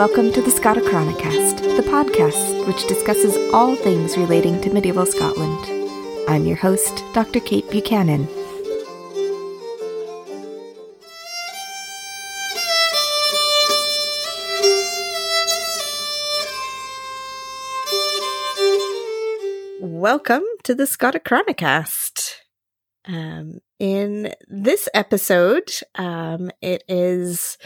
welcome to the Scotichronicast, the podcast which discusses all things relating to medieval Scotland. I'm your host, Dr. Kate Buchanan. Welcome to the Scotichronicast. Um, in this episode, um, it is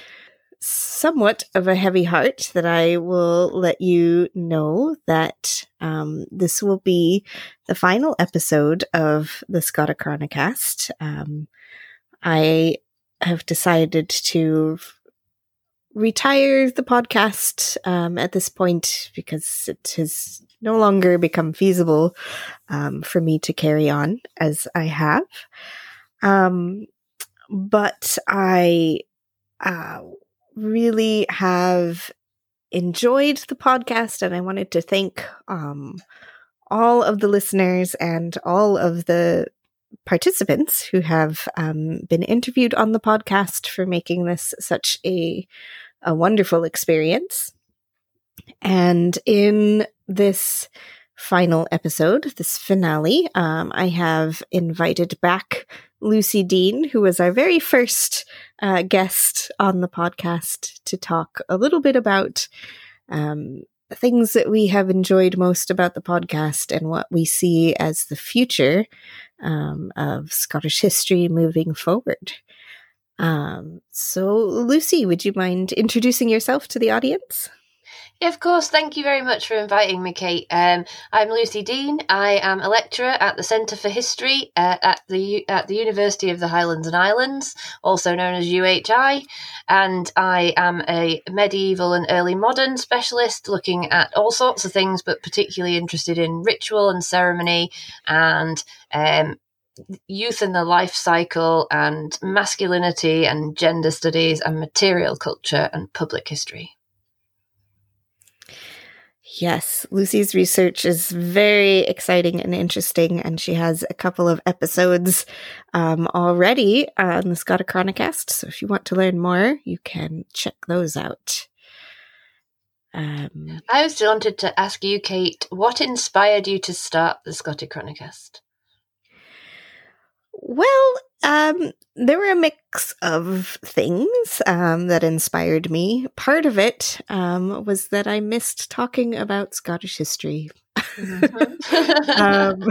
somewhat of a heavy heart that I will let you know that um, this will be the final episode of the Scotichronicast. Um, I have decided to retire the podcast um, at this point because it has no longer become feasible um, for me to carry on as I have. Um, but I uh, really have enjoyed the podcast, and I wanted to thank um, all of the listeners and all of the participants who have um, been interviewed on the podcast for making this such a a wonderful experience. And in this final episode, this finale, um, I have invited back Lucy Dean, who was our very first uh, guest on the podcast, to talk a little bit about um, things that we have enjoyed most about the podcast and what we see as the future um, of Scottish history moving forward. Um, so, Lucy, would you mind introducing yourself to the audience? Yeah, of course. Thank you very much for inviting me, Kate. Um, I'm Lucy Dean. I am a lecturer at the Centre for History uh, at the at the University of the Highlands and Islands, also known as UHI, and I am a medieval and early modern specialist, looking at all sorts of things, but particularly interested in ritual and ceremony and um, youth and the life cycle and masculinity and gender studies and material culture and public history. Yes, Lucy's research is very exciting and interesting, and she has a couple of episodes um, already on the Scotichronicast. So if you want to learn more, you can check those out. Um, I just wanted to ask you, Kate, what inspired you to start the Scotichronicast? Well, um, there were a mix of things um, that inspired me. Part of it um, was that I missed talking about Scottish history. Mm-hmm. um,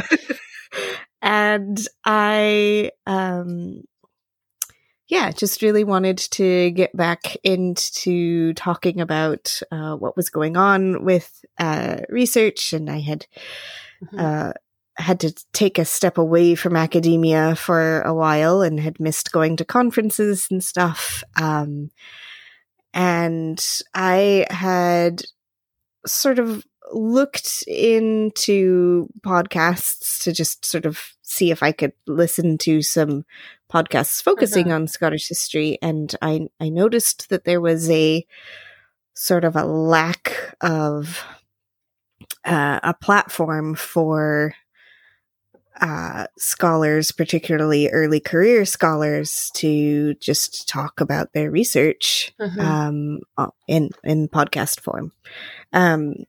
and I, um, yeah, just really wanted to get back into talking about uh, what was going on with uh, research. And I had mm-hmm. uh, had to take a step away from academia for a while and had missed going to conferences and stuff. Um, and I had sort of looked into podcasts to just sort of see if I could listen to some podcasts focusing uh-huh. on Scottish history. And I, I noticed that there was a sort of a lack of uh, a platform for uh, scholars, particularly early career scholars, to just talk about their research mm-hmm. um, uh, in in podcast form. Um,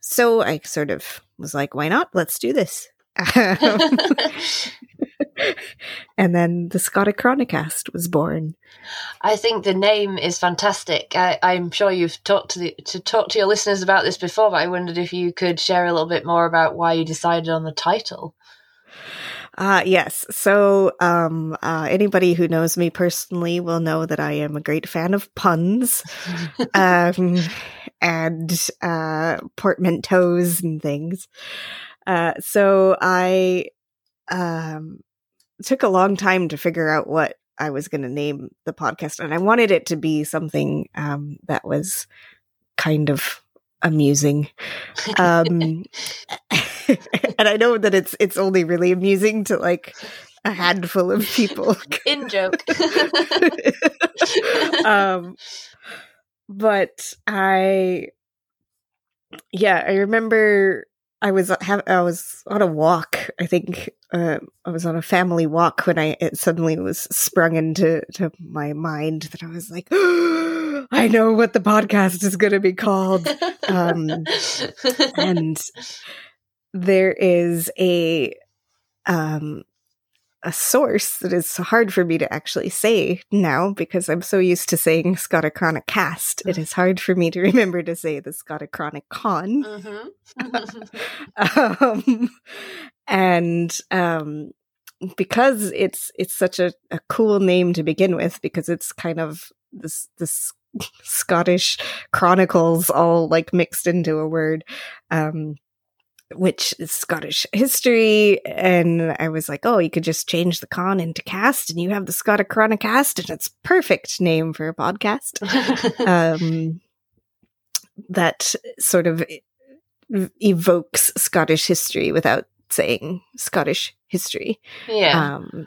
so I sort of was like, "Why not? Let's do this." and then the Scotichronicast was born. I think the name is fantastic. I, am sure you've talked to the, to talk to your listeners about this before, but I wondered if you could share a little bit more about why you decided on the title. Uh, yes. So, um, uh, anybody who knows me personally will know that I am a great fan of puns, um, and, uh, portmanteaus and things. Uh, so I, um, took a long time to figure out what I was going to name the podcast. And I wanted it to be something, um, that was kind of amusing. Um, and I know that it's it's only really amusing to like a handful of people. In joke. um, but I, yeah, I remember I was have, I was on a walk. I think uh, I was on a family walk when I it suddenly was sprung into to my mind that I was like. I know what the podcast is going to be called. Um, and there is a um, a source that is hard for me to actually say now because I'm so used to saying Scotichronicast. It is hard for me to remember to say the Scotichronicon. Mm-hmm. um, and um, because it's it's such a, a cool name to begin with, because it's kind of this this Scottish chronicles all like mixed into a word. Um, which is Scottish history. And I was like, oh, you could just change the con into cast and you have the Scotichronicast and it's perfect name for a podcast. um, that sort of evokes Scottish history without saying Scottish history. yeah. Um,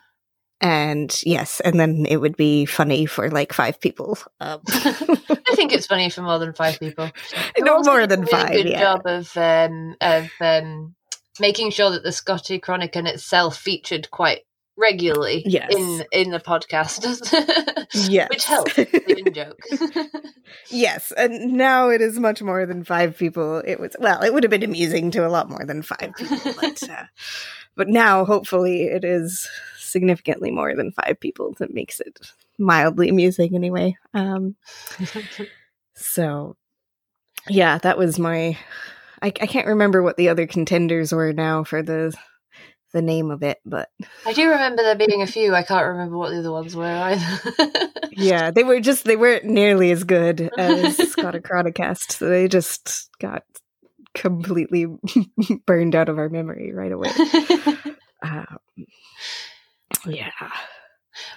and yes, and then it would be funny for like five people. Um, I think it's funny for more than five people. No, more than really five, Good yeah. job of um, of um, making sure that the Scotichronicon itself featured quite regularly Yes. in in the podcast, yes. which helps. in joke. Yes, and now it is much more than five people. It was well, it would have been amusing to a lot more than five people, but uh, but now hopefully it is significantly more than five people. That makes it mildly amusing anyway. Um, so yeah, that was my. I, I can't remember what the other contenders were now for the the name of it, but I do remember there being a few. I can't remember what the other ones were either. yeah, they were just they weren't nearly as good as Scotichronicast. So they just got completely burned out of our memory right away. Um, yeah.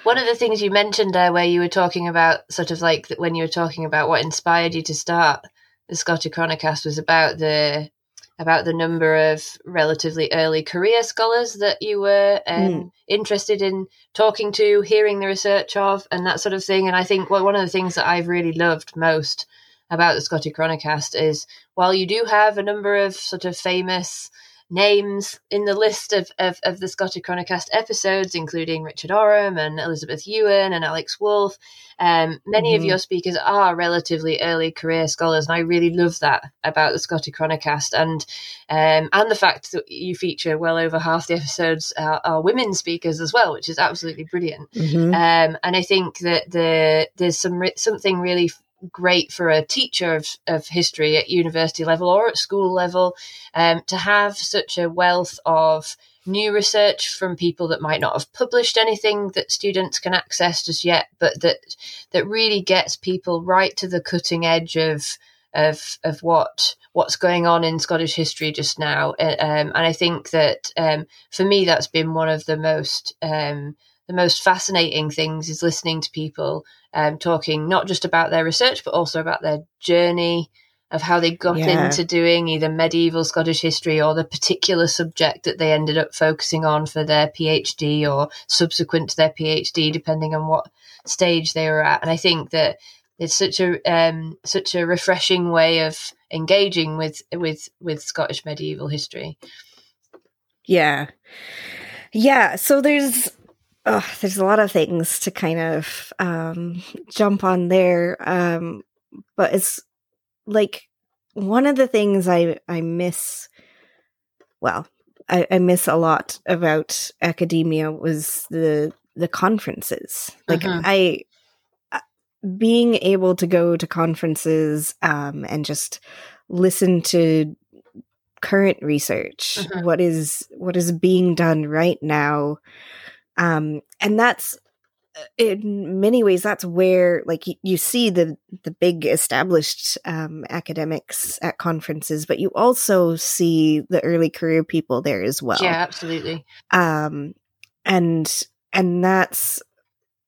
One of the things you mentioned there, where you were talking about sort of like when you were talking about what inspired you to start the Scottish Chronicast was about the about the number of relatively early career scholars that you were um, interested in talking to, hearing the research of, and that sort of thing. And I think well, one of the things that I've really loved most about the Scottish Chronicast is while you do have a number of sort of famous names in the list of, of, of the Scottish Chronicast episodes, including Richard Oram and Elizabeth Ewan and Alex Woolf. Um, many of Mhm. your speakers are relatively early career scholars, and I really love that about the Scottish Chronicast, and um, and the fact that you feature well over half the episodes are, are women speakers as well, which is absolutely brilliant. Mhm. Um, and I think that the there's some re- something really great for a teacher of, of history at university level or at school level um, to have such a wealth of new research from people that might not have published anything that students can access just yet, but that that really gets people right to the cutting edge of of of what what's going on in Scottish history just now. Um, and I think that um, for me, that's been one of the most um, the most fascinating things is listening to people um, talking not just about their research but also about their journey of how they got Yeah. into doing either medieval Scottish history or the particular subject that they ended up focusing on for their PhD or subsequent to their PhD, depending on what stage they were at. And I think that it's such a um, such a refreshing way of engaging with with with Scottish medieval history. Yeah. Yeah. So there's oh, there's a lot of things to kind of um jump on there. Um but it's like one of the things I I miss well, I, I miss a lot about academia was the the conferences. Like Mhm. I uh, being able to go to conferences um and just listen to current research Mhm. what is what is being done right now um and that's uh, in many ways that's where like you see the the big established um academics at conferences but you also see the early career people there as well Yeah, absolutely. um and and that's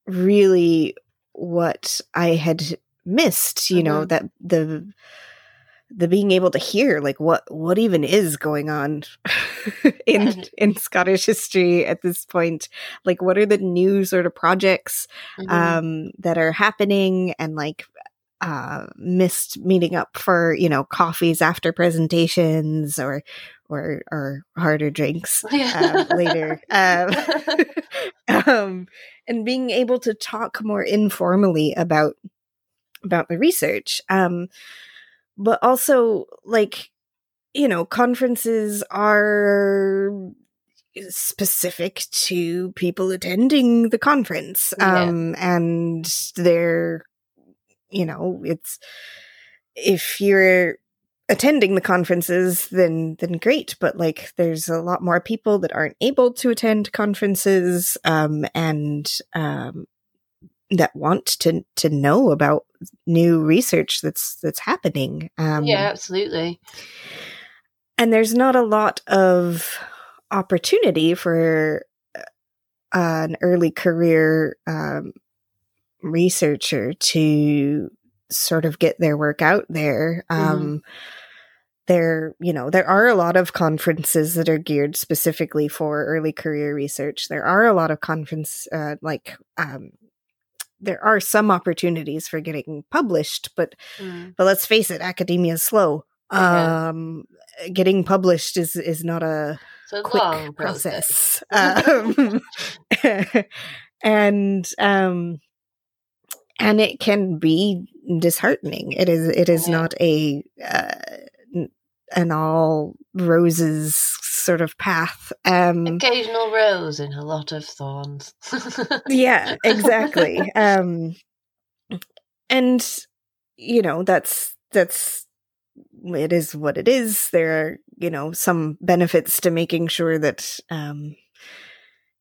really what i had missed you know Mhm. that the the being able to hear like what what even is going on in And- in scottish history at this point like what are the new sort of projects Mhm. um that are happening and like uh missed meeting up for you know coffees after presentations or or or harder drinks um, later um, um and being able to talk more informally about about the research. Um, but also like you know conferences are specific to people attending the conference um yeah. and they're you know it's if you're attending the conferences then then great but like there's a lot more people that aren't able to attend conferences um and um that want to to know about new research that's that's happening um yeah absolutely and there's not a lot of opportunity for uh, an early career um, researcher to sort of get their work out there. Mm-hmm. Um, there, you know, there are a lot of conferences that are geared specifically for early career research. There are a lot of conference, uh, like, um, there are some opportunities for getting published, but, mm. but let's face it, academia is slow. Um, getting published is is not a quick process, um, and um, and it can be disheartening. It is it is not a uh, an all roses sort of path. Um, Occasional rose and a lot of thorns. yeah, exactly. Um, and you know that's that's it is what it is. There are, you know, some benefits to making sure that um,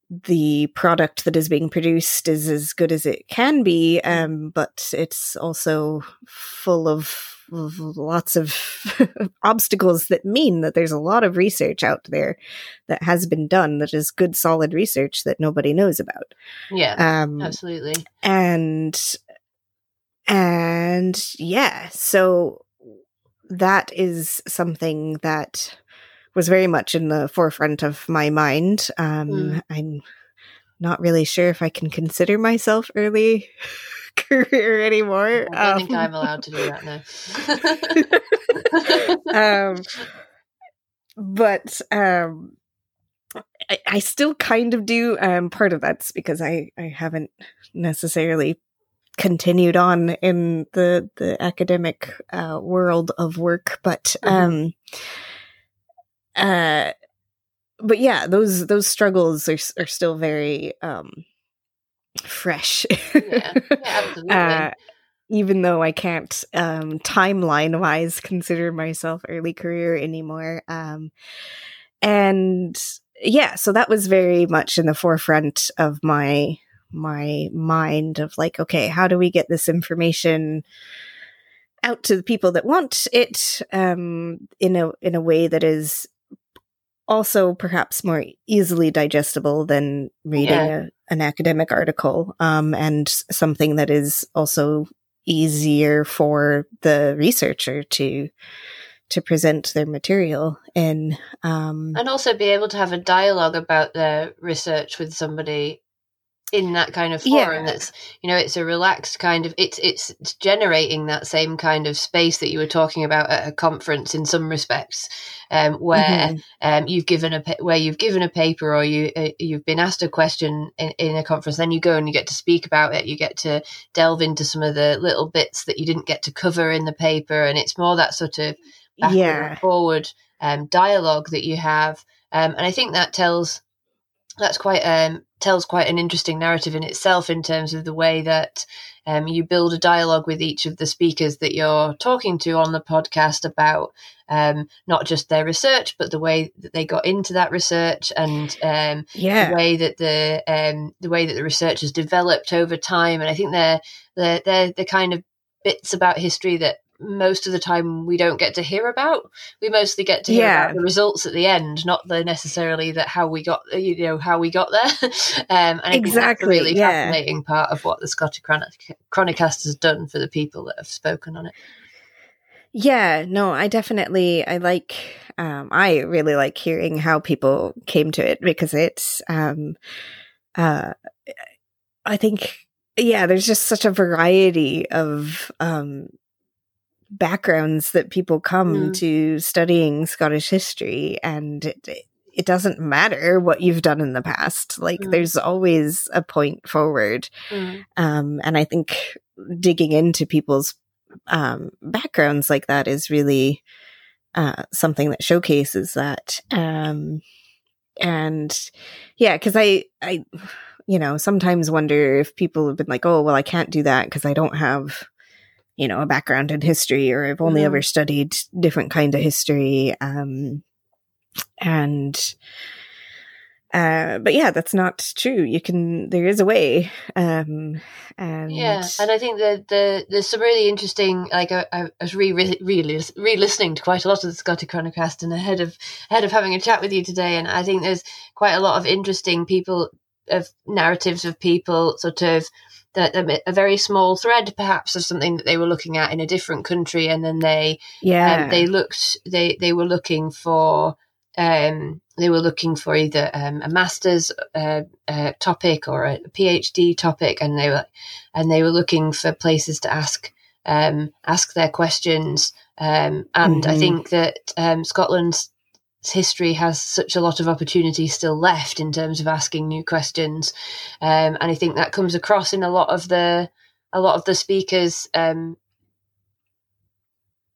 the product that is being produced is as good as it can be, um, but it's also full of, of lots of obstacles that mean that there's a lot of research out there that has been done that is good, solid research that nobody knows about. Yeah, um, absolutely. And and yeah, so that is something that was very much in the forefront of my mind. Um, mm. I'm not really sure if I can consider myself early career anymore. I don't um, think I'm allowed to do that now. um, but um, I, I, still kind of do. Um, part of that's because I, I haven't necessarily continued on in the the academic uh, world of work, but mm-hmm. um, uh, but yeah, those those struggles are are still very um fresh. yeah, yeah absolutely. uh, even though I can't um, timeline wise consider myself early career anymore. Um, and yeah, so that was very much in the forefront of my my mind of like, okay, how do we get this information out to the people that want it um, in a in a way that is also perhaps more easily digestible than reading yeah. a, an academic article um, and something that is also easier for the researcher to to present their material in um, and also be able to have a dialogue about their research with somebody in that kind of forum yeah. that's you know it's a relaxed kind of it's it's generating that same kind of space that you were talking about at a conference in some respects um, where mm-hmm. um, you've given a where you've given a paper or you uh, you've been asked a question in, in, a conference then you go and you get to speak about it you get to delve into some of the little bits that you didn't get to cover in the paper and it's more that sort of yeah. forward um, dialogue that you have um, and I think that tells that's quite um, tells quite an interesting narrative in itself in terms of the way that um, you build a dialogue with each of the speakers that you're talking to on the podcast about um, not just their research, but the way that they got into that research and um, yeah. the way that the um, the way that the research has developed over time. And I think they're they're they're the kind of bits about history that most of the time we don't get to hear about. We mostly get to hear yeah. about the results at the end, not the necessarily that how we got you know how we got there. um, and exactly, really yeah. fascinating part of what the Scottish Chronic- Chronicast has done for the people that have spoken on it. Yeah, no, I definitely I like um I really like hearing how people came to it because it's um uh I think yeah, there's just such a variety of um backgrounds that people come mm. to studying Scottish history, and it, it doesn't matter what you've done in the past. Like, mm. there's always a point forward. Mm. Um, and I think digging into people's um, backgrounds like that is really uh, something that showcases that. Um, and yeah, because I, I, you know, sometimes wonder if people have been like, oh, well, I can't do that because I don't have, you know, a background in history or I've only mm. ever studied different kind of history. Um, and, uh, but yeah, that's not true. You can, there is a way. Um, and yeah, and I think that the, there's some really interesting, like I, I was re, re, re, re listening to quite a lot of the Scotichronicast and ahead of, ahead of having a chat with you today. And I think there's quite a lot of interesting people of narratives of people sort of, that a very small thread perhaps of something that they were looking at in a different country and then they yeah um, they looked they they were looking for um, they were looking for either um, a master's uh, uh, topic or a PhD topic, and they were and they were looking for places to ask um, ask their questions. Um, and mm-hmm. I think that um, Scotland's history has such a lot of opportunity still left in terms of asking new questions, um, and I think that comes across in a lot of the a lot of the speakers um,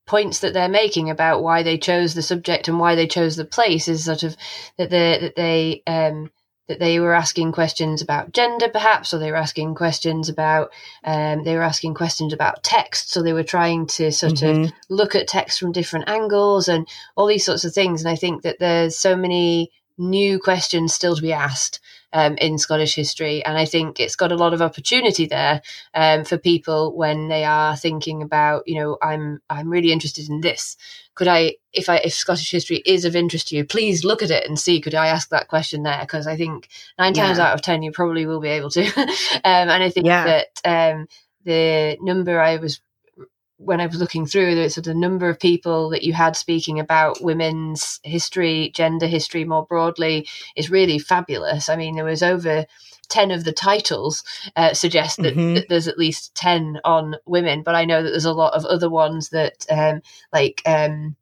points that they're making about why they chose the subject and why they chose the place is sort of that they that they um, that they were asking questions about gender perhaps or they were asking questions about um, they were asking questions about text. So they were trying to sort mm-hmm. of look at text from different angles and all these sorts of things. And i think that there's so many new questions still to be asked um, in Scottish history. And I think it's got a lot of opportunity there um, for people when they are thinking about, you know, I'm I'm really interested in this. Could I, if I if Scottish history is of interest to you, please look at it and see. Could I ask that question there? Because I think nine yeah. times out of ten you probably will be able to. um, and I think yeah. that um, the number I was when I was looking through the sort of number of people that you had speaking about women's history, gender history more broadly is really fabulous. I mean, there was over 10 of the titles uh, suggest that, mm-hmm. that, there's at least 10 on women, but I know that there's a lot of other ones that, um, like, um,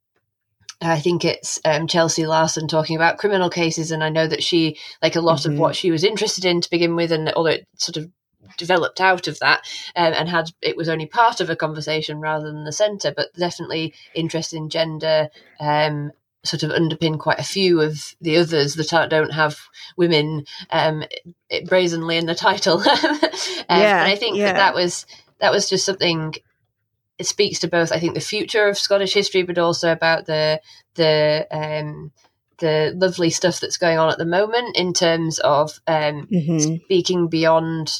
I think it's um, Chelsea Larson talking about criminal cases, and I know that she, like a lot mm-hmm. of what she was interested in to begin with, and although it sort of developed out of that um, and had it was only part of a conversation rather than the center but definitely interest in gender um, sort of underpin quite a few of the others that don't have women um, brazenly in the title um, yeah, and i think yeah. that that was that was just something it speaks to both i think the future of scottish history but also about the the um, the lovely stuff that's going on at the moment in terms of um, mm-hmm. speaking beyond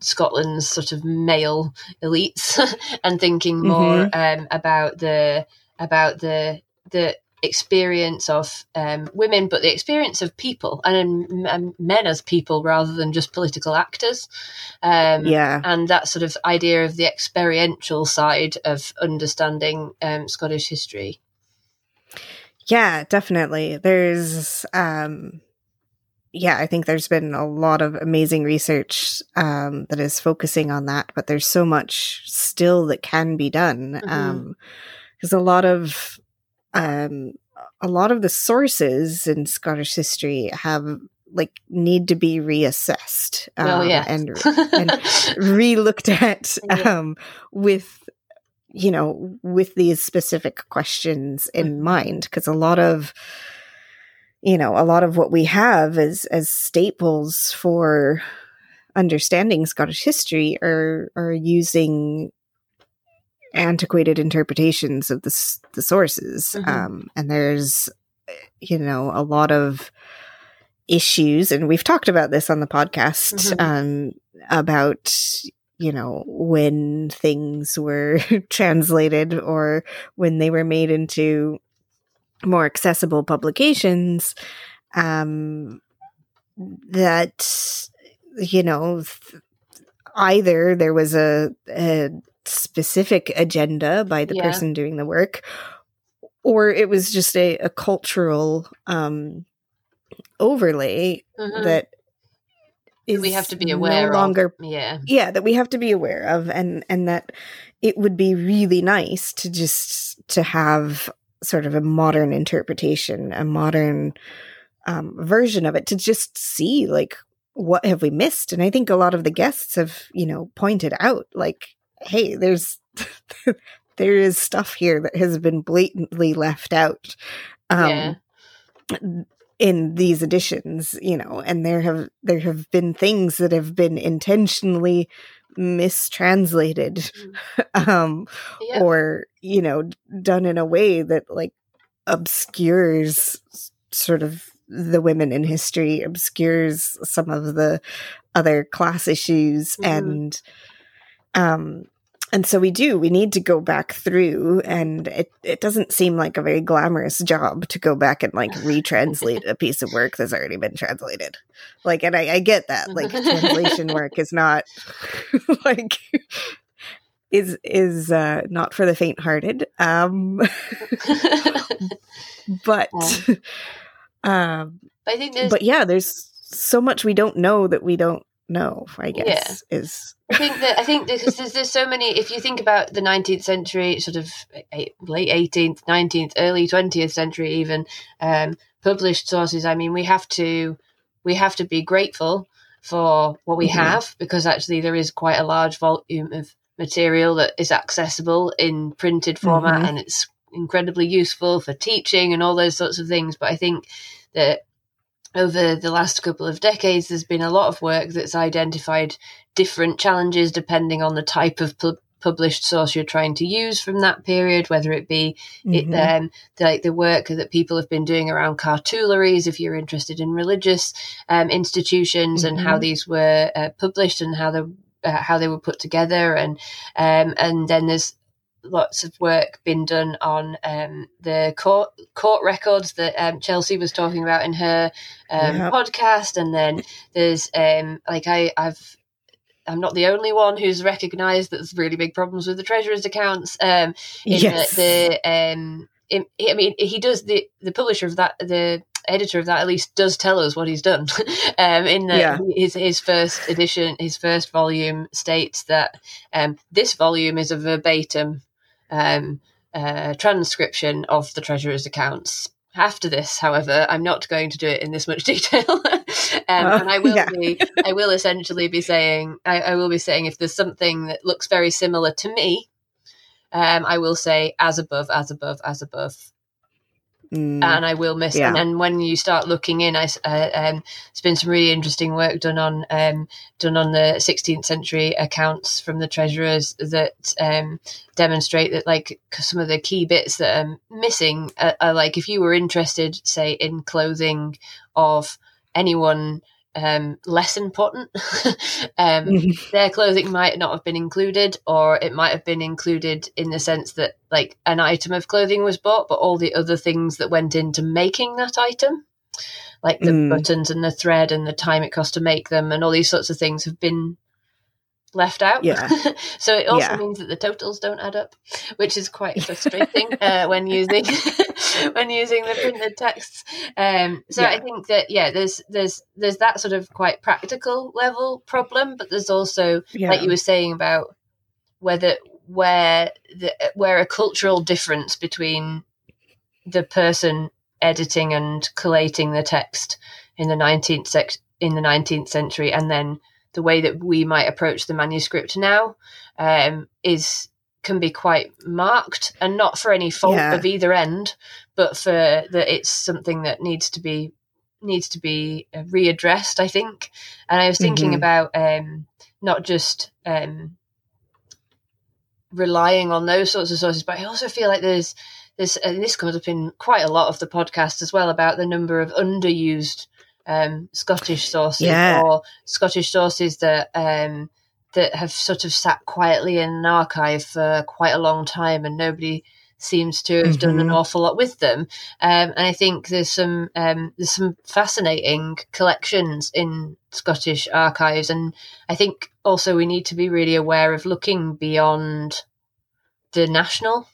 Scotland's sort of male elites and thinking more mm-hmm. um, about the about the the experience of um, women, but the experience of people and, and, men as people rather than just political actors. Um, yeah, and that sort of idea of the experiential side of understanding um, Scottish history. Yeah, definitely. There's um yeah, I think there's been a lot of amazing research um, that is focusing on that, but there's so much still that can be done because mm-hmm. um, a lot of um, a lot of the sources in Scottish history have like need to be reassessed um, yeah. and and re-looked at um, with you know with these specific questions in mm-hmm. mind because a lot of you know, a lot of what we have as as staples for understanding Scottish history are are using antiquated interpretations of the the sources, mm-hmm. um, and there's you know a lot of issues, and we've talked about this on the podcast mm-hmm. um, about you know when things were translated or when they were made into more accessible publications um, that you know th- either there was a, a, specific agenda by the yeah. person doing the work or it was just a, a cultural um, overlay mm-hmm. that is we have to be aware no longer of. yeah yeah that we have to be aware of and and that it would be really nice to just to have sort of a modern interpretation, a modern um, version of it to just see like what have we missed. And I think a lot of the guests have, you know, pointed out like hey, there's there is stuff here that has been blatantly left out. Um, yeah. in these editions, you know, and there have there have been things that have been intentionally mistranslated mm. um yeah. or you know done in a way that like obscures sort of the women in history obscures some of the other class issues mm. and um and so we do we need to go back through and it, it doesn't seem like a very glamorous job to go back and like retranslate a piece of work that's already been translated. Like and i, I get that like translation work is not like is is uh not for the faint hearted um but um but i think there's but yeah there's so much we don't know that we don't know i guess yeah. is I think that I think there's, there's so many. If you think about the 19th century, sort of late 18th, 19th, early 20th century, even um, published sources. I mean, we have to we have to be grateful for what we mm-hmm. have because actually there is quite a large volume of material that is accessible in printed format, mm-hmm. and it's incredibly useful for teaching and all those sorts of things. But I think that over the last couple of decades, there's been a lot of work that's identified different challenges depending on the type of pu- published source you're trying to use from that period, whether it be mm-hmm. it, um, the, like the work that people have been doing around cartularies, if you're interested in religious um, institutions mm-hmm. and how mm-hmm. these were uh, published and how they uh, how they were put together, and um, and then there's lots of work been done on um, the court court records that um, Chelsea was talking about in her um, yep. podcast, and then there's um, like I I've I'm not the only one who's recognised that there's really big problems with the treasurer's accounts. Um, yes. the, the um, in, I mean, he does the the publisher of that the editor of that at least does tell us what he's done. um, in the, yeah. his his first edition, his first volume states that um, this volume is a verbatim um, uh, transcription of the treasurer's accounts. After this, however, I'm not going to do it in this much detail, um, and I will yeah. be. I will essentially be saying. I, I, will be saying if there's something that looks very similar to me, um, I will say as above, as above, as above, Mm, and I will miss. Yeah. And then when you start looking in, I uh, um, it's been some really interesting work done on um, done on the 16th century accounts from the treasurers that um, demonstrate that like some of the key bits that are missing are, are like if you were interested, say, in clothing of anyone um, less important. um, mm-hmm. their clothing might not have been included, or it might have been included in the sense that like an item of clothing was bought, but all the other things that went into making that item, like the mm. buttons and the thread and the time it cost to make them, and all these sorts of things have been left out. Yeah. so it also yeah. means that the totals don't add up, which is quite frustrating uh, when using when using the printed texts. Um, so yeah. I think that yeah, there's there's there's that sort of quite practical level problem, but there's also yeah. like you were saying about whether where the where a cultural difference between the person editing and collating the text in the 19th sec- in the 19th century and then the way that we might approach the manuscript now um, is can be quite marked and not for any fault yeah. of either end but for that it's something that needs to be needs to be uh, readdressed i think and i was thinking mm-hmm. about um, not just um, relying on those sorts of sources but i also feel like there's this and this comes up in quite a lot of the podcast as well about the number of underused um, Scottish sources yeah. or Scottish sources that um, that have sort of sat quietly in an archive for quite a long time and nobody seems to have mm-hmm. done an mm-hmm. awful lot with them. Um, and I think there's some um, there's some fascinating collections in Scottish archives, and I think also we need to be really aware of looking beyond the national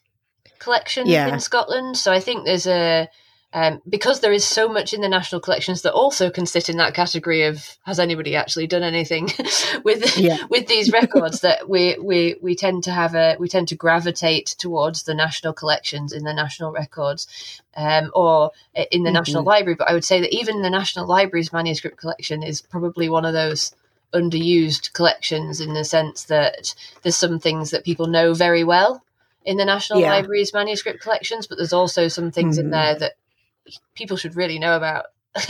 collection yeah. in Scotland. So I think there's a um, because there is so much in the national collections that also can sit in that category of has anybody actually done anything with yeah. with these records that we, we we tend to have a we tend to gravitate towards the national collections in the national records um, or in the mm-hmm. national library but i would say that even the national library's manuscript collection is probably one of those underused collections in the sense that there's some things that people know very well in the National Yeah. Library's manuscript collections, but there's also some things in Mhm. there that people should really know about.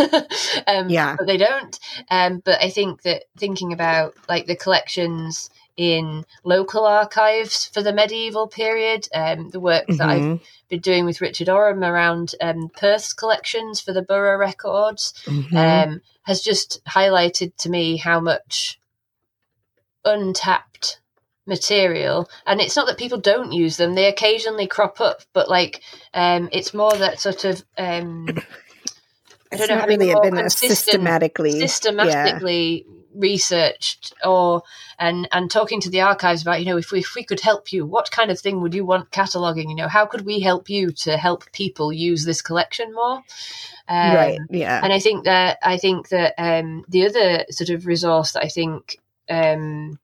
um, Yeah. but they don't. Um, but I think that thinking about like the collections in local archives for the medieval period, um, the work that I've Mhm. been doing with Richard Oram around um, Perth's collections for the burgh records, Mhm. um, has just highlighted to me how much untapped material and it's not that people don't use them they occasionally crop up but like um it's more that sort of um I don't know, having really more been systematically systematically researched or and and talking to the archives about you know if we if we could help you what kind of thing would you want cataloging you know how could we help you to help people use this collection more? Um, right yeah. and I think that I think that um, the other sort of resource that I think um,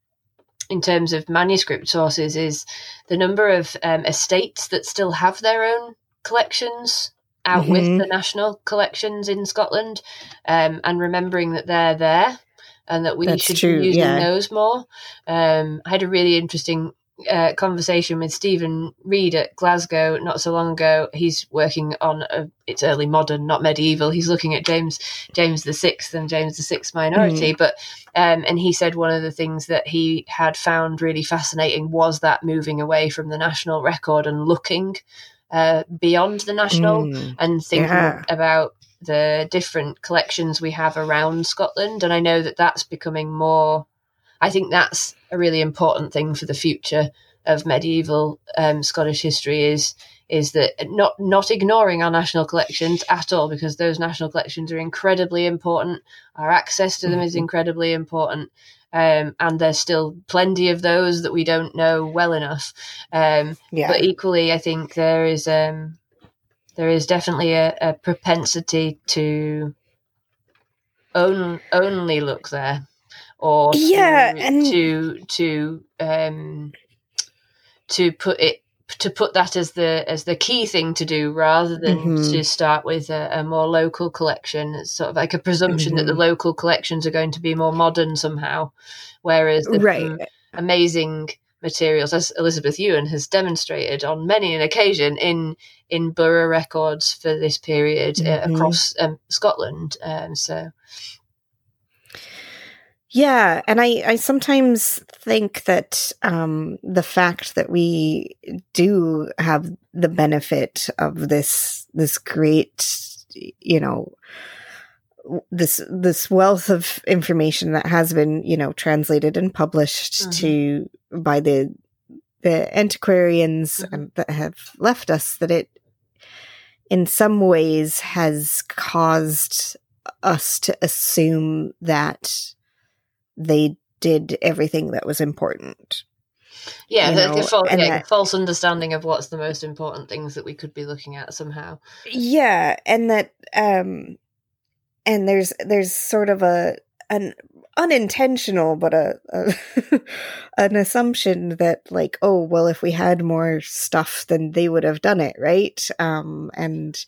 in terms of manuscript sources is the number of um, estates that still have their own collections out with Mhm. the national collections in Scotland, um, and remembering that they're there and that we That's should true, be using yeah. those more. Um, I had a really interesting uh, conversation with Steven Reid at Glasgow not so long ago. He's working on a, it's early modern, not medieval. He's looking at James James the Sixth and James the Sixth minority. But um, and he said one of the things that he had found really fascinating was that moving away from the national record and looking uh, beyond the national Mm. and thinking Yeah. about the different collections we have around Scotland. And I know that that's becoming more. I think that's a really important thing for the future of medieval um, Scottish history is is that not not ignoring our national collections at all because those national collections are incredibly important. Our access to them is Mhm. incredibly important. Um, and there's still plenty of those that we don't know well enough. Um, yeah but equally, I think there is um, there is definitely a, a propensity to on, only look there, or to, Yeah, and- to to um, to put it to put that as the as the key thing to do rather than Mhm. to start with a, a more local collection. It's sort of like a presumption that the Mhm. local collections are going to be more modern somehow, whereas the right amazing materials, as Elizabeth Ewan has demonstrated on many an occasion in in burgh records for this period uh, Mhm. across um, Scotland. Um, so Yeah, and I I sometimes think that um the fact that we do have the benefit of this this great you know this this wealth of information that has been you know translated and published Mhm. to by the the antiquarians Mhm. and that have left us that it in some ways has caused us to assume that they did everything that was important. yeah, the, the yeah, that- false understanding of what's the most important things that we could be looking at somehow. Yeah, and that um and there's there's sort of a an unintentional but a, a an assumption that like oh well if we had more stuff then they would have done it right um and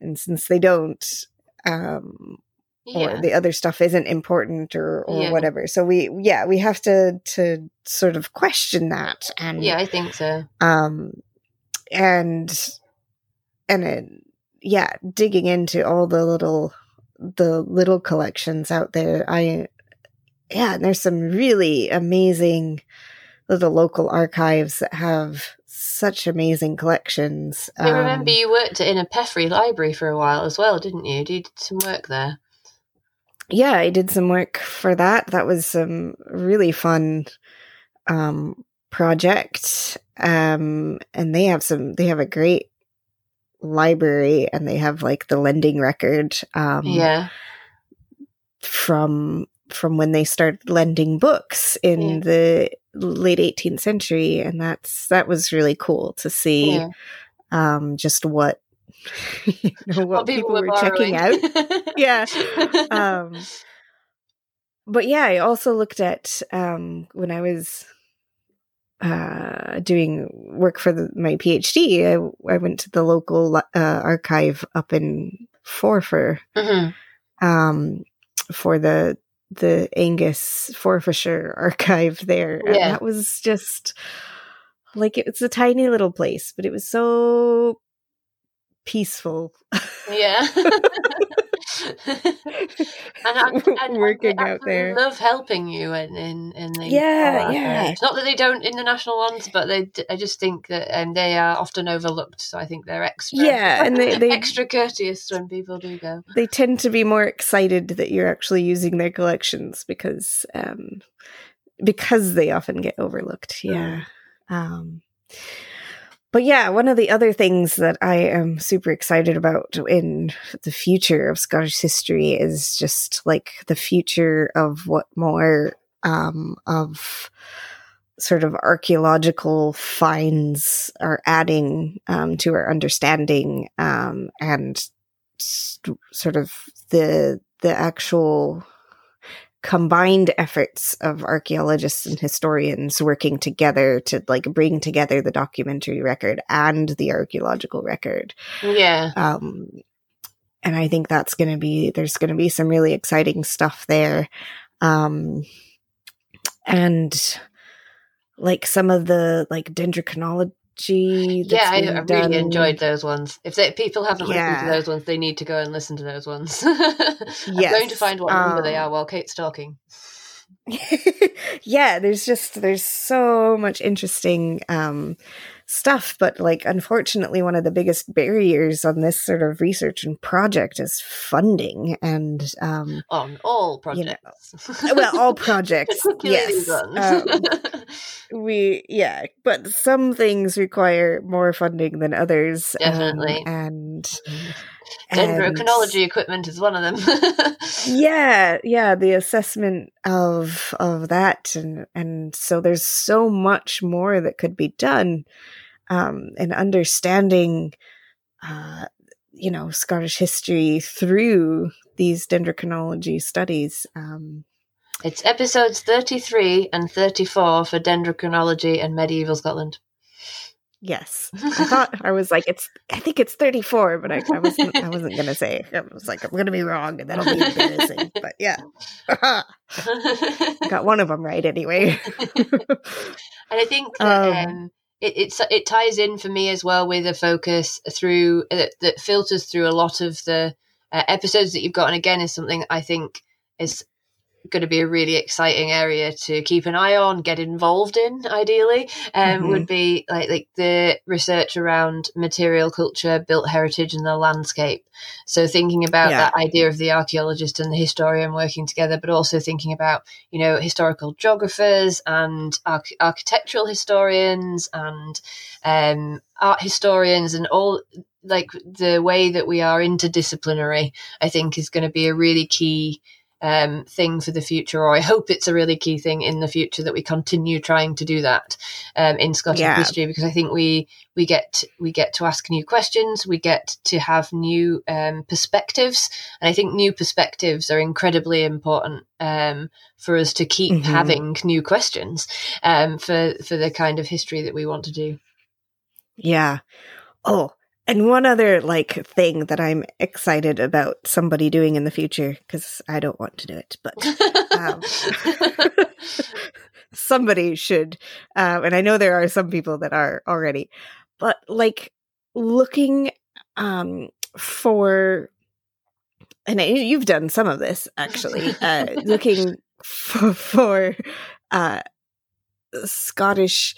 and since they don't um Yeah, or the other stuff isn't important or or Yeah. whatever so we yeah we have to to sort of question that and yeah, I think so. um and and it, yeah digging into all the little the little collections out there i yeah and there's some really amazing little local archives that have such amazing collections I remember Um, you worked in Innerpeffray library for a while as well, didn't you? You did some work there. Yeah i did some work for that that was some really fun um project um and they have some they have a great library and they have like the lending record um yeah, from from when they started lending books in Yeah. the late 18th century and that's that was really cool to see yeah. um just what you know what, people, were, borrowing. checking out yeah um but yeah i also looked at um when i was uh doing work for the, my phd I, I went to the local uh, archive up in forfar Mhm. um for the the Angus Forfarshire archive there. And that was just like it's a tiny little place, but it was so peaceful. Yeah. and I, Working they out absolutely there. love helping you in in, in the Yeah, yeah. age. Not that they don't in the national ones, but they I just think that um, they are often overlooked. So I think they're extra Yeah, and they, they extra courteous when people do go. they tend to be more excited that you're actually using their collections because um because they often get overlooked yeah um but yeah one of the other things that i am super excited about in the future of scottish history is just like the future of what more um of sort of archaeological finds are adding um, to our understanding um, and st- sort of the the actual combined efforts of archaeologists and historians working together to like bring together the documentary record and the archaeological record. Yeah, um and i think that's going to be there's going to be some really exciting stuff there. Um and like some of the like dendrochronology that's yeah, I, I really enjoyed those ones. If they, people haven't listened to those ones, they need to go and listen to those ones. I'm going to find what number they um, are while Kate's talking. yeah there's just there's so much interesting um stuff but like unfortunately one of the biggest barriers on this sort of research and project is funding and um On all you know, projects. well all projects yes um, we yeah but some things require more funding than others um, Definitely. and and- Dendrochronology equipment is one of them. yeah yeah the assessment of of that and and so there's so much more that could be done um and understanding uh you know scottish history through these dendrochronology studies um It's episodes 33 and 34 for dendrochronology and medieval Scotland. Yes. I thought i was like it's i think it's 34 but i, I wasn't i wasn't gonna say. I was like i'm gonna be wrong and that'll be embarrassing but yeah. Got one of them right anyway. And I think that Um, um, it it's, it ties in for me as well with a focus through that, that filters through a lot of the uh, episodes that you've got. And again, is something I think is going to be a really exciting area to keep an eye on, get involved in. Ideally, um, Mhm. would be like like the research around material culture, built heritage, and the landscape. So thinking about Yeah. that idea of the archaeologist and the historian working together, but also thinking about you know historical geographers and arch- architectural historians and um, art historians and all like the way that we are interdisciplinary i think is going to be a really key um, thing for the future or i hope it's a really key thing in the future that we continue trying to do that um, in scottish Yeah. history because i think we we get we get to ask new questions we get to have new um, perspectives and i think new perspectives are incredibly important um, for us to keep Mhm. having new questions um, for for the kind of history that we want to do Yeah. Oh, and one other like thing that I'm excited about somebody doing in the future because I don't want to do it, but um, somebody should. Um, and I know there are some people that are already, but like looking um, for, and I, you've done some of this actually, uh, looking for, for uh, Scottish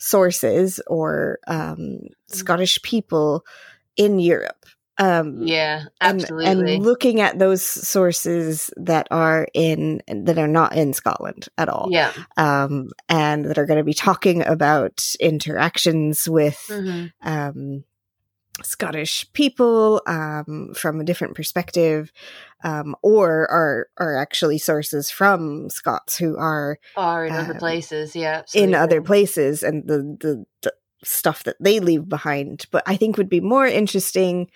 sources or um, Scottish people in Europe. Um, yeah and, absolutely and looking at those sources that are in that are not in Scotland at all, yeah um, and that are going to be talking about interactions with Mhm. Scottish people um, from a different perspective, um, or are are actually sources from Scots who are or in other um, places yeah in other places and the, the the stuff that they leave behind. But I think would be more interesting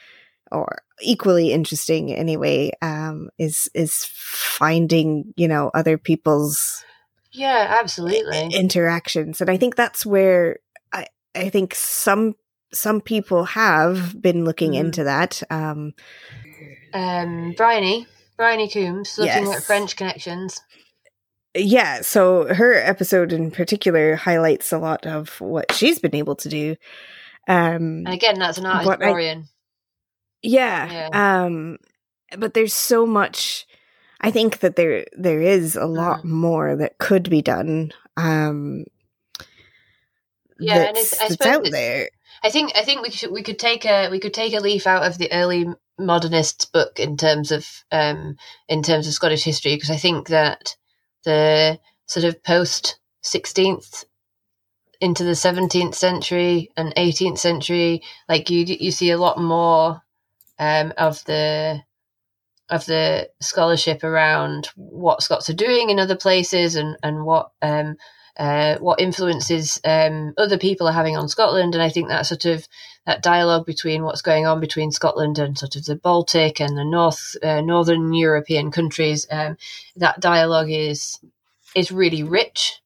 or equally interesting anyway um is is finding you know other people's yeah absolutely. interactions. And i think that's where i i think some some people have been looking Mhm. into that um um Bryony Bryony Coombs looking Yes. at French connections. yeah, so her episode in particular highlights a lot of what she's been able to do. Um, And again, that's an art What I- historian. yeah, um, but there's so much. I think that there there is a lot Mhm. more that could be done. Um, Yeah, and it's- I that's suppose out it's- there. I think I think we we could take a we could take a leaf out of the early modernist book in terms of um in terms of Scottish history because I think that the sort of post 16th into the 17th century and 18th century like you you see a lot more um of the of the scholarship around what Scots are doing in other places and and what um uh, what influences um, other people are having on Scotland, and I think that sort of that dialogue between what's going on between Scotland and sort of the Baltic and the North uh, Northern European countries, um, that dialogue is is really rich.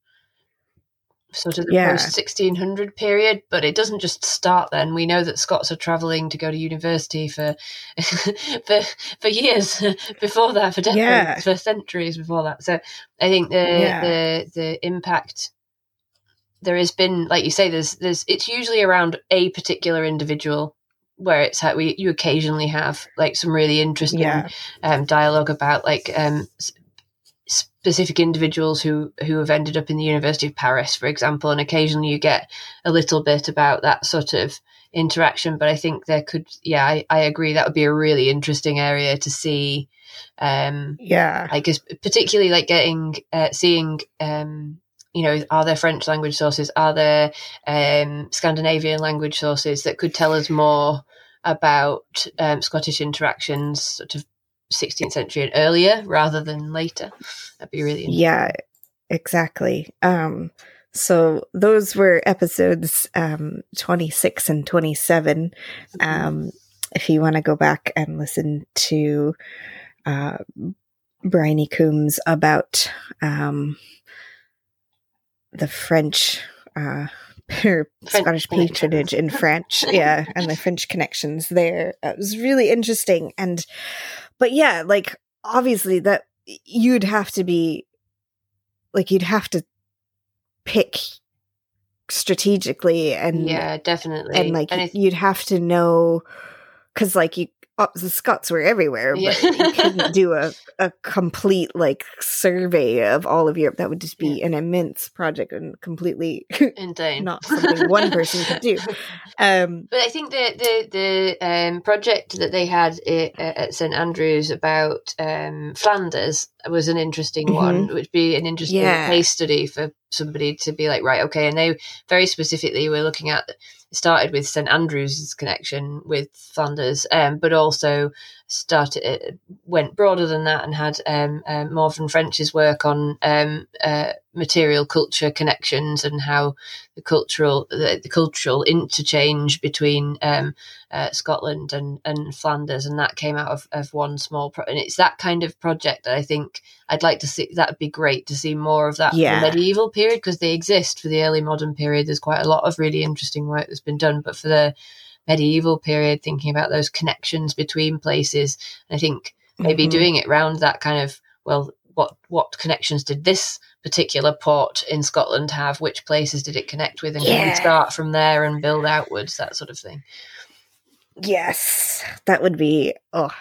Sort of the Yeah. post sixteen hundred period, but it doesn't just start then. We know that Scots are travelling to go to university for for for years before that, for decades, Yeah. for centuries before that. So I think the Yeah. the the impact there has been, like you say, there's there's it's usually around a particular individual where it's how we you occasionally have like some really interesting Yeah, um, dialogue about like um, specific individuals who who have ended up in the University of Paris, for example, and occasionally you get a little bit about that sort of interaction. But I think there could, yeah, I, I agree that would be a really interesting area to see. Um, yeah, I guess particularly like getting uh, seeing um you know are there French language sources are there um Scandinavian language sources that could tell us more about um, Scottish interactions sort of 16th century and earlier rather than later that'd be really interesting. yeah, exactly. Um, so those were episodes um, 26 and 27. Um, if you want to go back and listen to uh, Bryony Coombs about um, the French, uh, her French Scottish patronage in French, yeah, and the French connections there. It was really interesting, and but yeah, like obviously that you'd have to be like you'd have to pick strategically and yeah definitely. and like and you'd have to know because like you oh, the Scots were everywhere, but Yeah. you couldn't do a, a complete like survey of all of Europe. That would just be an immense project and completely insane not something one person could do. Um, But I think the the the um, project that they had i- at St Andrews about um, Flanders was an interesting one. It would be an interesting Yeah. case study for somebody to be like, right, okay. And they very specifically were looking at started with St Andrews' connection with Flanders, um, but also started uh, went broader than that and had um, um, Morvern French's work on um, uh, material culture connections and how the cultural the, the cultural interchange between um, uh, Scotland and, and Flanders, and that came out of, of one small pro- and it's that kind of project that I think I'd like to see. That would be great to see more of that for Yeah. the medieval period because they exist for the early modern period. There's quite a lot of really interesting work that's been done, but for the medieval period, thinking about those connections between places, I think maybe mhm. doing it round that kind of well what what connections did this particular port in Scotland have? Which places did it connect with? And can we start from there and build outwards? That sort of thing. Yes, that would be oh,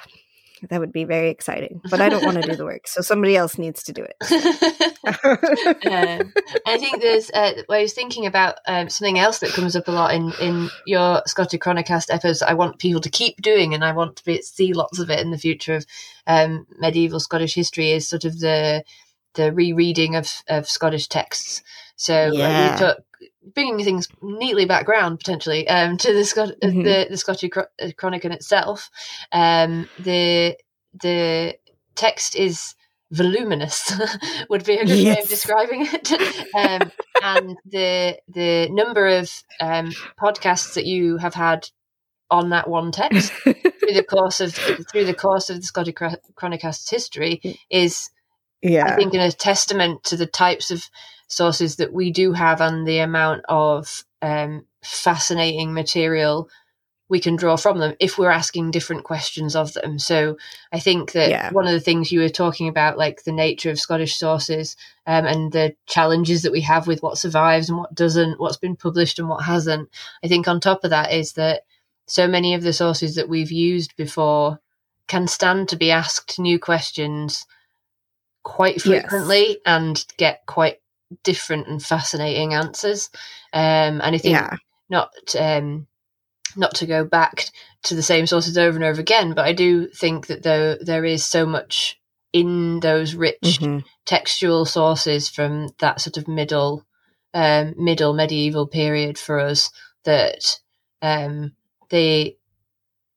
that would be very exciting. But I don't want to do the work, so somebody else needs to do it. um, I think there's. Uh, I was thinking about um, something else that comes up a lot in in your Scotichronicast episodes. I want people to keep doing, and I want to be, see lots of it in the future of um, medieval Scottish history. Is sort of the the rereading of of Scottish texts. So like, Yeah. we took bringing things neatly back round potentially um, to the Scot- uh, Mhm. the the Scottish uh, Chronicon itself. Um, the the text is voluminous would be a good way of describing it um, and the the number of um, podcasts that you have had on that one text through the course of through the course of the Scottish Chro- Chronicast's history is yeah I think a testament to the types of sources that we do have and the amount of um, fascinating material we can draw from them if we're asking different questions of them. So I think that Yeah. one of the things you were talking about, like the nature of Scottish sources um, and the challenges that we have with what survives and what doesn't, what's been published and what hasn't. I think on top of that is that so many of the sources that we've used before can stand to be asked new questions quite Yes. frequently and get quite different and fascinating answers. Um, and I think Yeah. not um, not to go back to the same sources over and over again, but I do think that though there is so much in those rich Mhm. textual sources from that sort of middle um, middle medieval period for us that um, they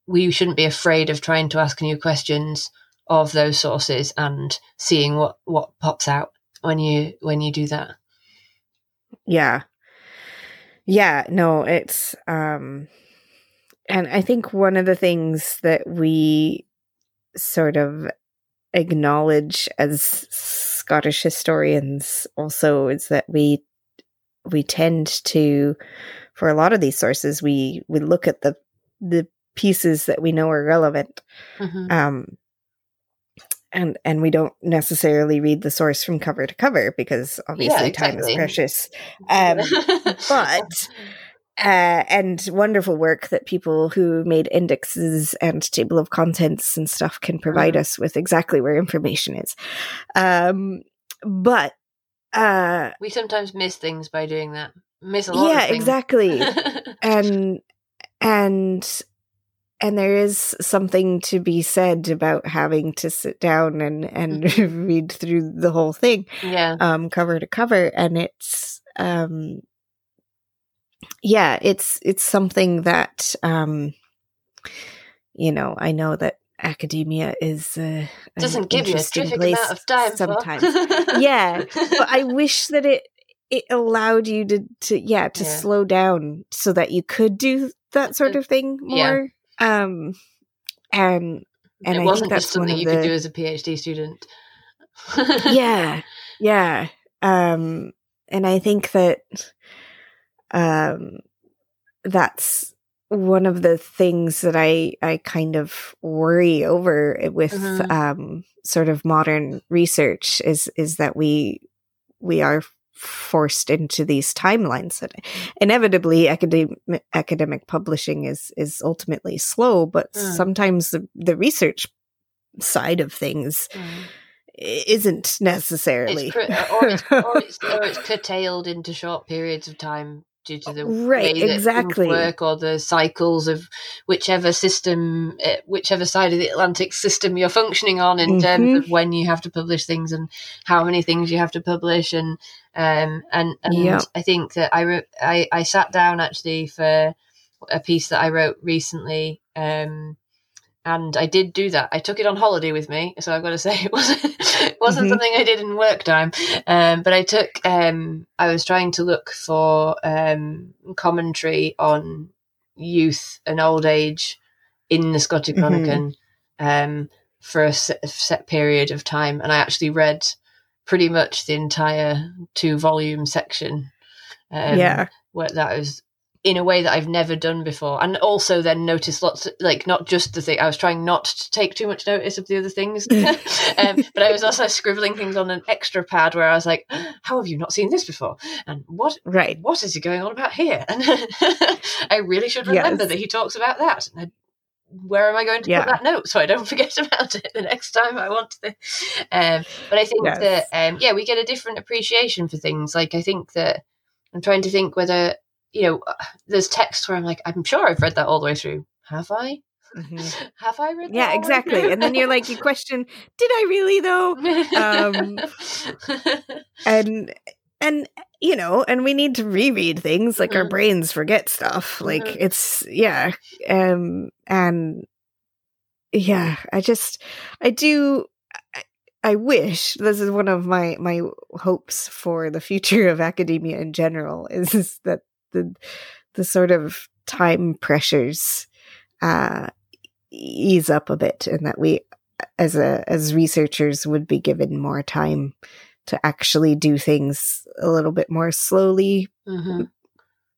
we shouldn't be afraid of trying to ask new questions of those sources and seeing what what pops out when you when you do that. Yeah. Yeah, no, it's um and I think one of the things that we sort of acknowledge as Scottish historians also is that we we tend to for a lot of these sources we we look at the the pieces that we know are relevant Mhm. um and and we don't necessarily read the source from cover to cover because obviously time is precious um but uh, and wonderful work that people who made indexes and table of contents and stuff can provide Mhm. us with exactly where information is um but uh we sometimes miss things by doing that. Miss a lot. yeah of things. exactly and and and there is something to be said about having to sit down and and Mm-hmm. read through the whole thing yeah. um cover to cover and it's um yeah it's it's something that um you know i know that academia is uh, Doesn't give you a terrific amount of time. sometimes yeah but i wish that it it allowed you to to yeah to Yeah. slow down so that you could do that sort of thing Yeah. Um and and it I wasn't think just that's something you the could do as a PhD student. yeah yeah um and i think that um that's one of the things that i i kind of worry over with Mhm. um sort of modern research is is that we we are forced into these timelines and inevitably academic academic publishing is is ultimately slow but Mm. sometimes the, the research side of things Mm. isn't necessarily It's cr- or, it's, or, it's, or it's curtailed into short periods of time due to the Right, way exactly. work or the cycles of whichever system, uh, whichever side of the Atlantic system you're functioning on in terms Mhm. of when you have to publish things and how many things you have to publish and um and and Yep. I think that I wrote I I sat down actually for a piece that I wrote recently um and I did do that. I took it on holiday with me, so I've got to say it wasn't it wasn't Mhm. something I did in work time. Um, but I took um, I was trying to look for um, commentary on youth and old age in the Scotichronicon um, for a set, set period of time, and I actually read pretty much the entire two volume section. Um, yeah where that was in a way that I've never done before, and also then noticed lots, like not just the thing. I was trying not to take too much notice of the other things, um, but I was also scribbling things on an extra pad where I was like, "How have you not seen this before?" And what right what is he going on about here? And I really should remember Yes. that he talks about that. And I, where am I going to Yeah. put that note so I don't forget about it the next time I want to? Um, but I think Yes. that um, yeah, we get a different appreciation for things. Like I think that I'm trying to think whether you know there's texts where I'm like, I'm sure I've read that all the way through. Have I? Mhm. Have I read? yeah exactly and then you're like you question did i really though um, and and you know and we need to reread things like our Mhm. brains forget stuff like Mhm. it's yeah um and yeah i just i do I, I wish this is one of my my hopes for the future of academia in general is, is that the the sort of time pressures uh ease up a bit and that we as a as researchers would be given more time to actually do things a little bit more slowly Mhm.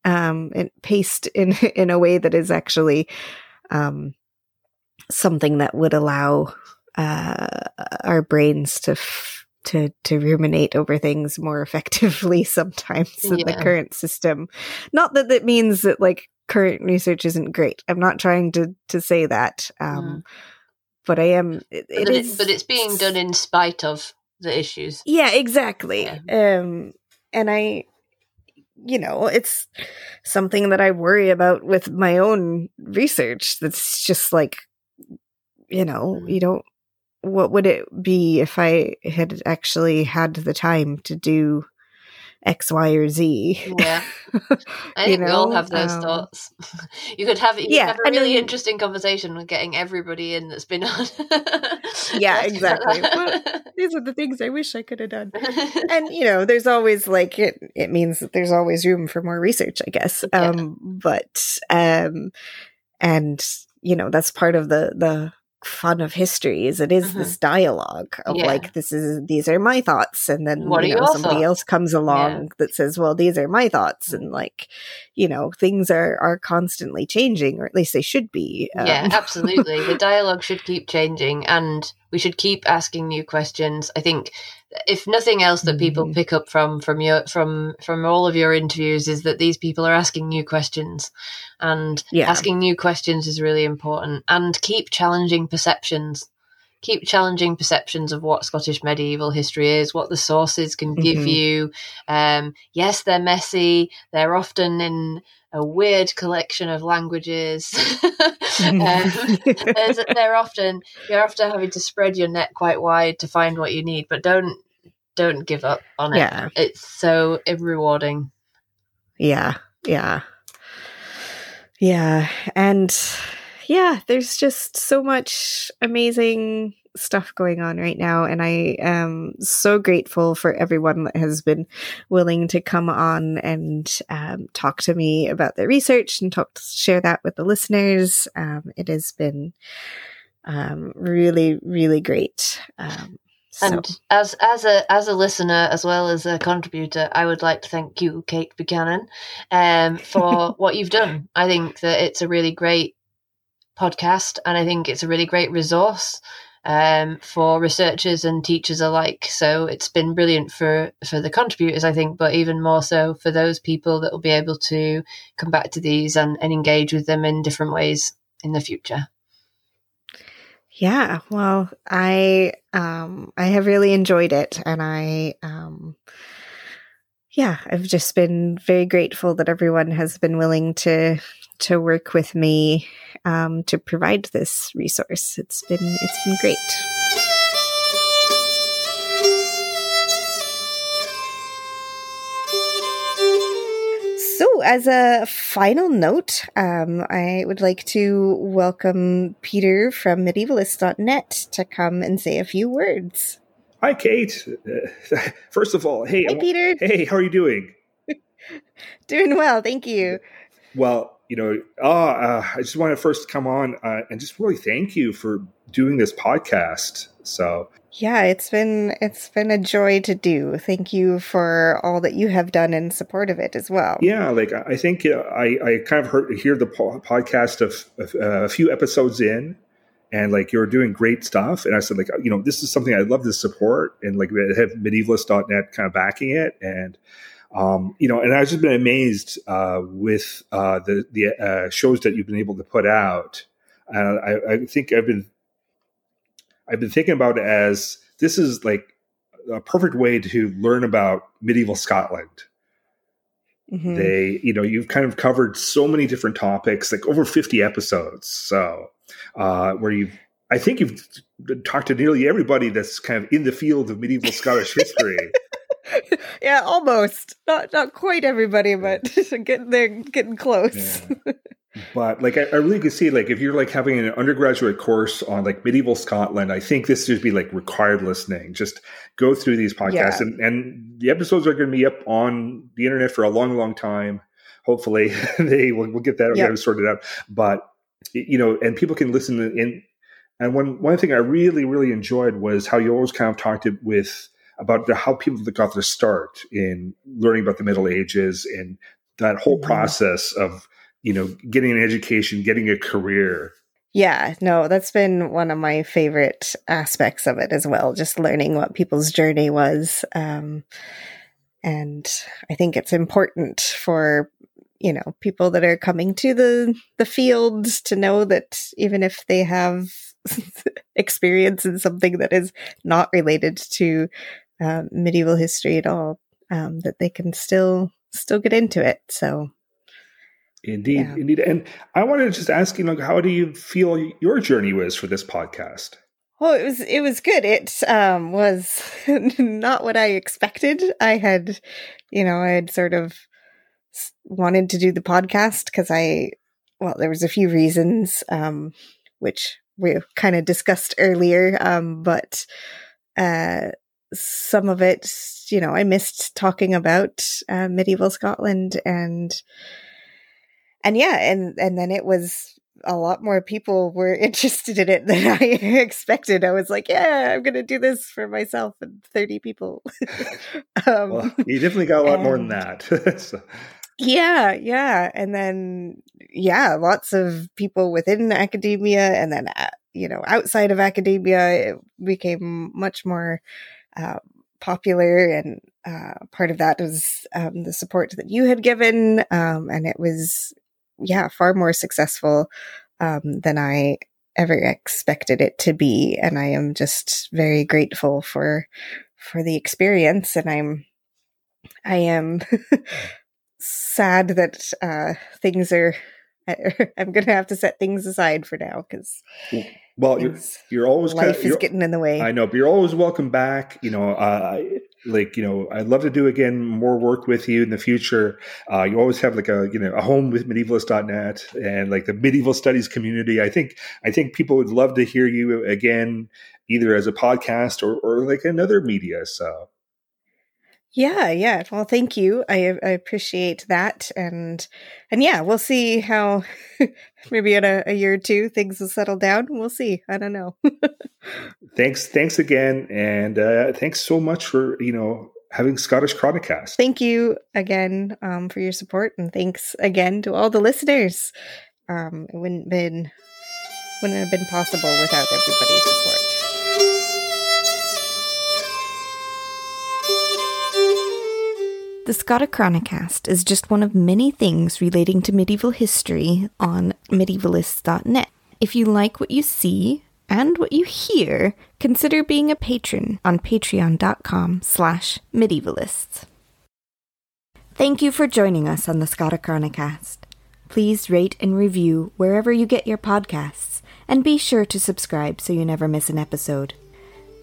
um, and paced in in a way that is actually um, something that would allow uh, our brains to f- to to ruminate over things more effectively sometimes in the current system. Not that that means that like current research isn't great. I'm not trying to to say that. Um, But I am. It, But, it it- is, but it's being done in spite of the issues. Yeah, exactly. Yeah. Um, and I, you know, it's something that I worry about with my own research. That's just like, you know, Mhm. you don't. What would it be if I had actually had the time to do X, Y, or Z? Yeah. I think we all have those um, thoughts. you could have you could yeah, have a really then- interesting conversation with getting everybody in that's been on. Yeah, exactly. that. These are the things I wish I could have done. and you know there's always like it it means that there's always room for more research i guess Yeah. um but um and you know that's part of the the fun of history is it is Mhm. this dialogue of Yeah. like this is these are my thoughts and then What you know somebody thoughts? else comes along that says well these are my thoughts and like you know things are are constantly changing or at least they should be yeah, um, absolutely. The dialogue should keep changing, and we should keep asking new questions. I think, if nothing else, that people Mhm. pick up from from your from from all of your interviews is that these people are asking new questions, and Yeah. asking new questions is really important. And keep challenging perceptions. Keep challenging perceptions of what Scottish medieval history is, what the sources can give Mhm. you. Um, yes, they're messy. They're often in a weird collection of languages. um, there's, they're often you're often having to spread your net quite wide to find what you need, but don't don't give up on it. yeah It's so rewarding. Yeah, yeah. Yeah, and yeah, there's just so much amazing stuff going on right now and I am so grateful for everyone that has been willing to come on and um, talk to me about their research and talk to share that with the listeners. Um, it has been um, really, really great. Um, so- And as as a as a listener as well as a contributor, I would like to thank you, Kate Buchanan, um, for what you've done. I think that it's a really great podcast, and I think it's a really great resource um, for researchers and teachers alike. So it's been brilliant for for the contributors, I think, but even more so for those people that will be able to come back to these and, and engage with them in different ways in the future. Yeah, well, I um I have really enjoyed it and I um yeah, I've just been very grateful that everyone has been willing to to work with me um to provide this resource. It's been it's been great. So, as a final note, um, I would like to welcome Peter from medievalists.net to come and say a few words. Hi, Kate. Uh, first of all, hey, Hi, Peter. hey, how are you doing? Doing well, thank you. Well, you know, ah, uh, I just want to first come on uh, and just really thank you for doing this podcast. So, Yeah, it's been it's been a joy to do. Thank you for all that you have done in support of it as well. yeah, like I I think uh, I, I kind of heard hear the po- podcast of, of uh, a few episodes in, and like you're doing great stuff. And I said, like, you know, this is something I'd love to support, and like we have medievalists.net kind of backing it, and um, you know, and I've just been amazed uh, with uh, the the uh, shows that you've been able to put out. And I, I think I've been I've been thinking about it as this is like a perfect way to learn about medieval Scotland. Mhm. They, you know, you've kind of covered so many different topics, like over 50 episodes. So, uh, where you've, I think you've talked to nearly everybody that's kind of in the field of medieval Scottish history. yeah, almost. Not not quite everybody, but getting there, getting close. Yeah. But like, I, I really could see, like, if you're like having an undergraduate course on like medieval Scotland, I think this should be like required listening. Just go through these podcasts, Yeah. and, and the episodes are going to be up on the internet for a long, long time. Hopefully, they will we'll get that it sorted out. But you know, and people can listen in. And one one thing I really, really enjoyed was how you always kind of talked it with about the, how people got their start in learning about the Middle Ages and that whole Mhm. process of you know getting an education, getting a career. Yeah, no, that's been one of my favorite aspects of it as well, just learning what people's journey was. Um, and I think it's important for you know people that are coming to the the field to know that even if they have experience in something that is not related to uh, medieval history at all, um, that they can still still get into it. So Indeed, Yeah. indeed. And I wanted to just ask you, know, how do you feel your journey was for this podcast? Well, it was it was good. It um, was not what I expected. I had, you know, I had sort of wanted to do the podcast because I, well, there was a few reasons, um, which we kind of discussed earlier. Um, but uh, some of it, you know, I missed talking about uh, medieval Scotland and and yeah, and and then it was a lot more people were interested in it than I expected. I was like, yeah, I'm going to do this for myself and 30 people. um, Well, you definitely got a lot more than that. So, yeah, yeah. And then, yeah, lots of people within academia and then, uh, you know, outside of academia, it became much more uh, popular. And uh, part of that was um, the support that you had given. Um, and it was, yeah, far more successful um, than I ever expected it to be. And I am just very grateful for for the experience. And I'm I am sad that uh, things are. I'm going to have to set things aside for now because well, you're, you're always kind life of, is getting in the way. I know, but you're always welcome back. You know, uh, like you know, I'd love to do again more work with you in the future. Uh, you always have like a you know a home with medievalists.net and like the medieval studies community. I think I think people would love to hear you again, either as a podcast or or like another media. So Yeah, yeah. Well, thank you. I I appreciate that, and and yeah, we'll see how maybe in a, a year or two things will settle down. We'll see. I don't know. thanks, thanks again, and uh, thanks so much for you know having Scotichronicast. thank you again um, for your support, and thanks again to all the listeners. Um, it wouldn't been wouldn't have been possible without everybody's support. The Scotichronicast is just one of many things relating to medieval history on medievalists.net. If you like what you see and what you hear, consider being a patron on patreon.com slash medievalists. Thank you for joining us on the Scotichronicast. Please rate and review wherever you get your podcasts, and be sure to subscribe so you never miss an episode.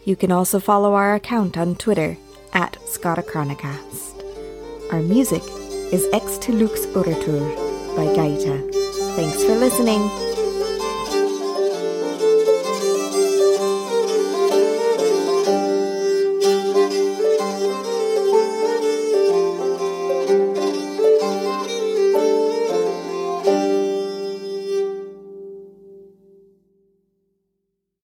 You can also follow our account on Twitter at Scotichronicast. Our music is Ex to Lux Oratur by Gaita. Thanks for listening.